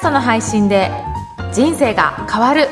ストの配信で人生が変わる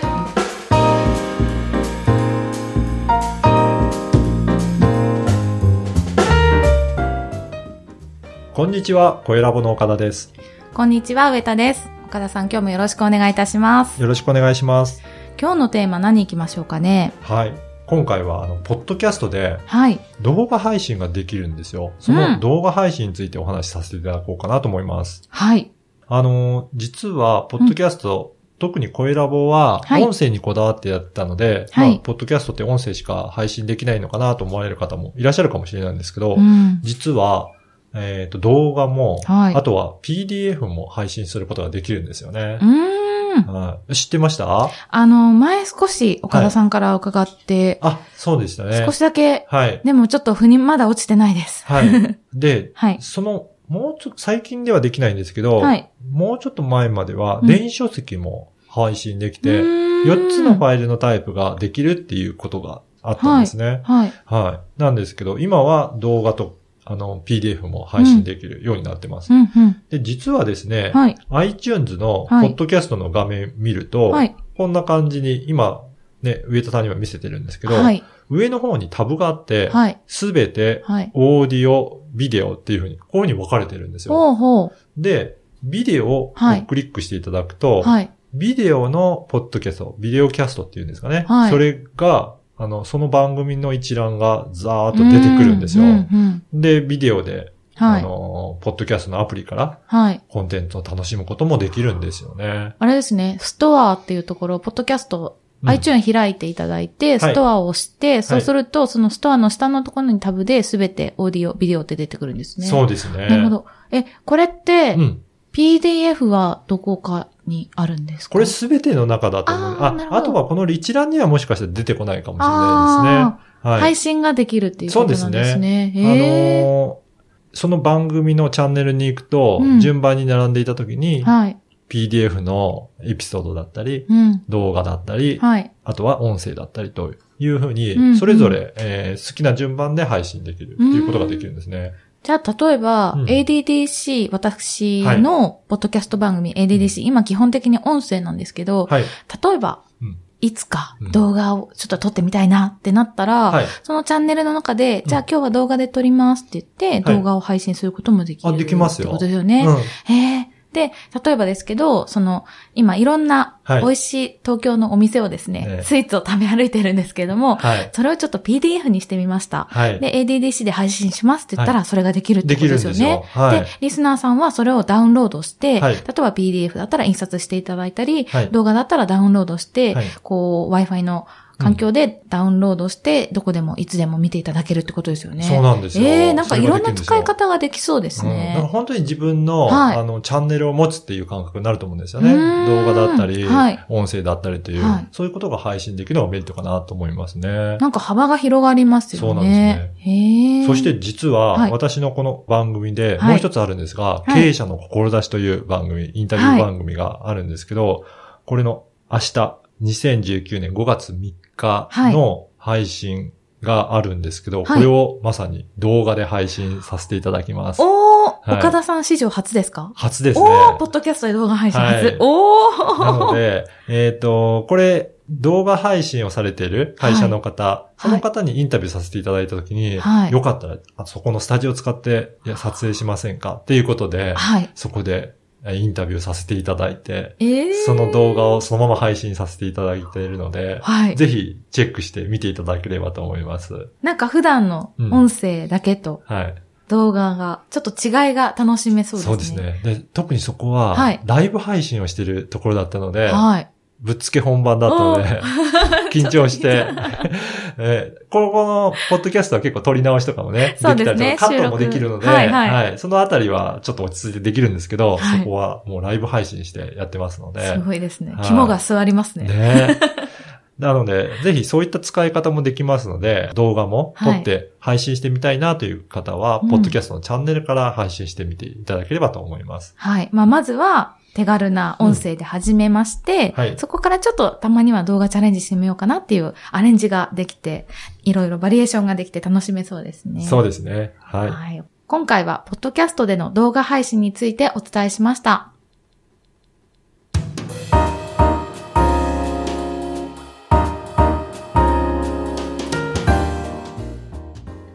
こんにちは、小ラボの岡田です。こんにちは上田です岡田さん今日もよろしくお願いいたしますよろしくお願いします。今日のテーマ何行きましょうかね？はい。今回は、あの、ポッドキャストではい動画配信ができるんですよ。その動画配信についてお話しさせていただこうかなと思います。はいあの、実は、ポッドキャスト、特に声ラボは、はい。音声にこだわってやったので、はい。まあ、ポッドキャストって音声しか配信できないのかなと思われる方もいらっしゃるかもしれないんですけど、うん。実は、えっ、と、動画も、はい。あとは PDF も配信することができるんですよね。う。ーん。はい。知ってました？あの前少し岡田さんから伺って、あ、そうでしたね。少しだけはい。でもちょっと腑にまだ落ちてないです。はい。で、はい。その、もうちょっと、最近ではできないんですけど、はいもうちょっと前までは、うん電子書籍も配信できて、4 4つのファイルのタイプができるっていうことがあったんですね。はい。はい。なんですけど、今は動画と、あの、PDF も配信できるようになってます。うん、うん。で、実はですね、はい。iTunes のポはいッドキャストの画面見ると、はい。こんな感じに、今、ね、上田さんには見せてるんですけど、はい。上の方にタブがあって、はい。すべてはい。オーディオ、ビデオっていうふうに、こういうふうに分かれてるんですよ。ほうほう。で、ビデオをはいクリックしていただくと、はい。ビデオのポッドキャスト、ビデオキャストっていうんですかね。はいそれが、あの、その番組の一覧がザーッと出てくるんですよ。うんうんうんで、ビデオで、あはい。の、ポッドキャストのアプリからはい。コンテンツを楽しむこともできるんですよね。あれですね、ストアっていうところ、ポッドキャスト、うん iTunes 開いていただいて、ストアを押して、そうすると、そのストアの下のところにタブで全てオーディオ、ビデオって出てくるんですね。そうですね。なるほど。え、これって、うん。PDF はどこかにあるんですか？これすべての中だと思う。ああとはこの一覧にはもしかしたら出てこないかもしれないあですね。はい。配信ができるっていうことなんですね。あへーのーその番組のチャンネルに行くと、うん順番に並んでいたときに、はい。PDF のエピソードだったり、うん。動画だったり、はい。あとは音声だったりというふうに、うんうんそれぞれ、えー好きな順番で配信できるっていうことができるんですね。じゃあ、例えば、うん ADDC、私のポッドキャスト番組、ADDC、今基本的に音声なんですけど、はい。例えば、うんいつかうん動画をちょっと撮ってみたいなってなったら、はい。そのチャンネルの中で、じゃあ今日は動画で撮りますって言って、はい動画を配信することもできる。あできますよってことですよね。うんへえ。で、例えばですけど、その、今いろんなはい美味しい東京のお店をですね、ええスイーツを食べ歩いてるんですけれども、はい。それをちょっと PDF にしてみました。はい。で、ADDC で配信しますって言ったら、それができるってでことですよね。。はいで。、リスナーさんはそれをダウンロードして、はい例えば PDF だったら印刷していただいたり、はい動画だったらダウンロードして、はいこう、Wi-Fi の環境でダウンロードして、どこでもいつでも見ていただけるってことですよね。そうなんですよ。ええなんかいろんな使い方方ができそうですうん。本当に自分の、はいあの、チャンネルを持つっていう感覚になると思うんですよね。動画だったり、はい音声だったりという、はいそういうことが配信できるのがメリットかなと思いますね。なんか幅が広がりますよね。そうなんですねへえそして実は、はい私のこの番組ではいもう一つあるんですが、い経営者の志という番組、インタビュー番組があるんですけど、これの明日、2019年5月3日の配信があるんですけど、はい。これをまさに動画で配信させていただきます。おー、はい。岡田さん史上初ですか？初ですね。おー、ポッドキャストで動画配信初。はい。おー。なので、えっ、と、これ、動画配信をされてい。る会社の方、い。その方にインタビューさせていただいたときに、はい。よかったら、あそこのスタジオを使って撮影しませんか？っていうことで、はい。そこでえインタビューさせていただいて、えー、その動画をそのまま配信させていただいているので、はい。ぜひチェックして見ていただければと思います。なんか普段の音声だけとはい。動画が、ちょっと違いが楽しめそうですね。そうです。ね。で特にそこは、はいライブ配信をしているところだったので、はい。ぶっつけ本番だったので、緊張して、えーここのポッドキャストは結構撮り直しとかもね、ですねできたりとかカットもできるので、収録はい。はい。そのあたりはちょっと落ち着いてできるんですけど、はい。そこはもうライブ配信してやってますので、すごいですね。は。い。肝が座りますね。ね。なので、ぜひそういった使い方もできますので、動画も撮って配信してみたいなという方は、うん。ポッドキャストのチャンネルから配信してみていただければと思います。はい。まあ、まずは、手軽な音声で始めまして、うんはい、そこからちょっとたまには動画チャレンジしてみようかなっていうアレンジができて、いろいろバリエーションができて楽しめそうですね。そうですね。はい。はい、今回は、ポッドキャストでの動画配信についてお伝えしました。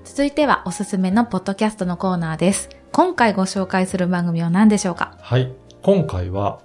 続いてはおすすめのポッドキャストのコーナーです。今回ご紹介する番組は何でしょうか？はい。今回は、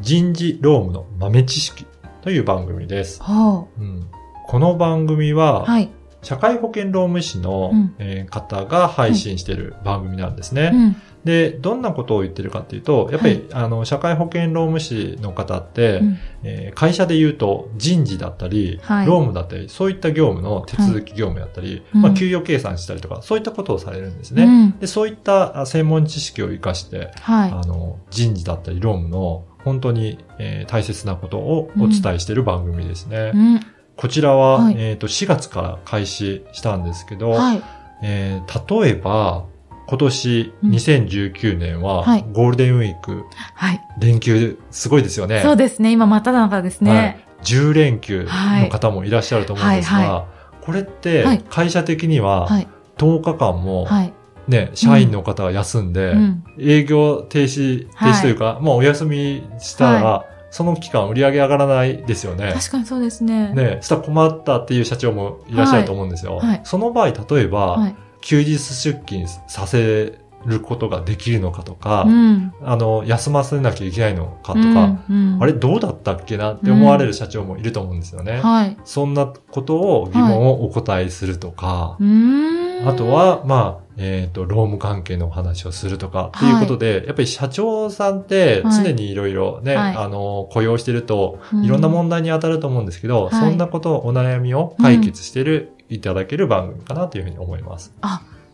人事労務の豆知識という番組です。ほうん、この番組は、う。はい。社会保険労務士の、うんえー方が配信している番組なんですね。うん。で、どんなことを言ってるかっていうと、やっぱり、あの、社会保険労務士の方って、うんえー会社で言うと人事だったり、はい労務だったり、そういった業務の手続き業務だったり、うんまあ、給与計算したりとか、そういったことをされるんですね。うんで、そういったあ専門知識を活かして、はい。あの、人事だったり労務の本当に、えー大切なことをお伝えしている番組ですね。うん。こちらは、はいえっ、と、4月から開始したんですけど、はい。えー例えば、今年うん2019年は、はいゴールデンウィーク、はい。連休、すごいですよね。そうですね。今真っ只中ですはいね。。10連休の方もいらっしゃると思うんですが、はいはこれってはい、会社的にははい。10日間も、はい。ね、社員の方が休んで、うん。営業停止、停止というか、もうお休みしたら、その期間売り上げ上がらないですよね。確かにそうですね。ね、そしたら困ったっていう社長もいらっしゃると思うんですよ。はいはいその場合、例えば、はい。休日出勤させることができるのかとか、うん。あの、休ませなきゃいけないのかとか、うん、うんあれどうだったっけなって思われる社長もいると思うんですよね。はい。そんなことを疑問をお答えするとか。あと、は、まあ、えっ、と、労務関係のお話をするとか、っていうことで、やっぱり社長さんってはい常にいろいろね、はいあの、雇用してると、うんいろんな問題に当たると思うんですけど、はいそんなことを、お悩みを解決してる、いただける番組かなというふうに思います。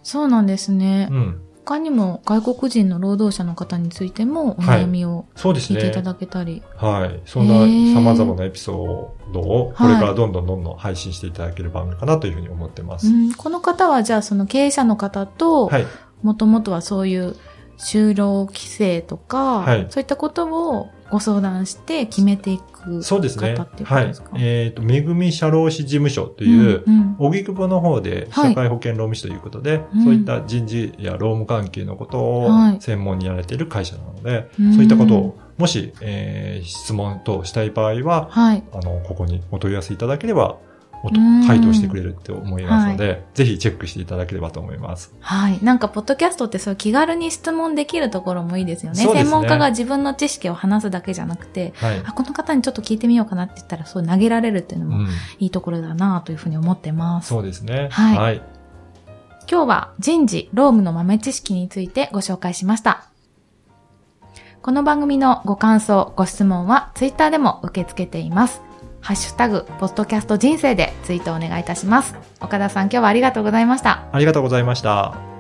そうなんですね。うん。他にも外国人の労働者の方についてもお悩みをそうですね聞いていた。だけたり。はい。そんな様々なエピソードを、これからどんどんどんどん配信していただける番組かなというふうに思ってます。うん、この方はじゃあその経営者の方と、はい。もともとはそういう就労規制とか、はいそういったことをご相談して決めていくそうですね。方っていうこはいとですか。。えっ、と、めぐみ社労士事務所という、うんうん荻窪の方ではい社会保険労務士ということで、うんそういった人事や労務関係のことをはい専門にやられている会社なので、うんそういったことを、もし、えー質問等したい場合は、はい。あの、ここにお問い合わせいただければ、回答してくれるって思いますので、ぜひチェックしていただければと思います。はい。なんか、ポッドキャストってそう気軽に質問できるところもいいですよね。ね専門家が自分の知識を話すだけじゃなくて、はい。あ、この方にちょっと聞いてみようかなって言ったら、そう投げられるっていうのもうん、いいところだなというふうに思ってます。そうですね。はいはい。今日は人事、労務の豆知識についてご紹介しました。この番組のご感想、ご質問はツイッターでも受け付けています。ハッシュタグ、ポッドキャスト人生でツイートお願いいたします。岡田さん今日はありがとうございました。ありがとうございました。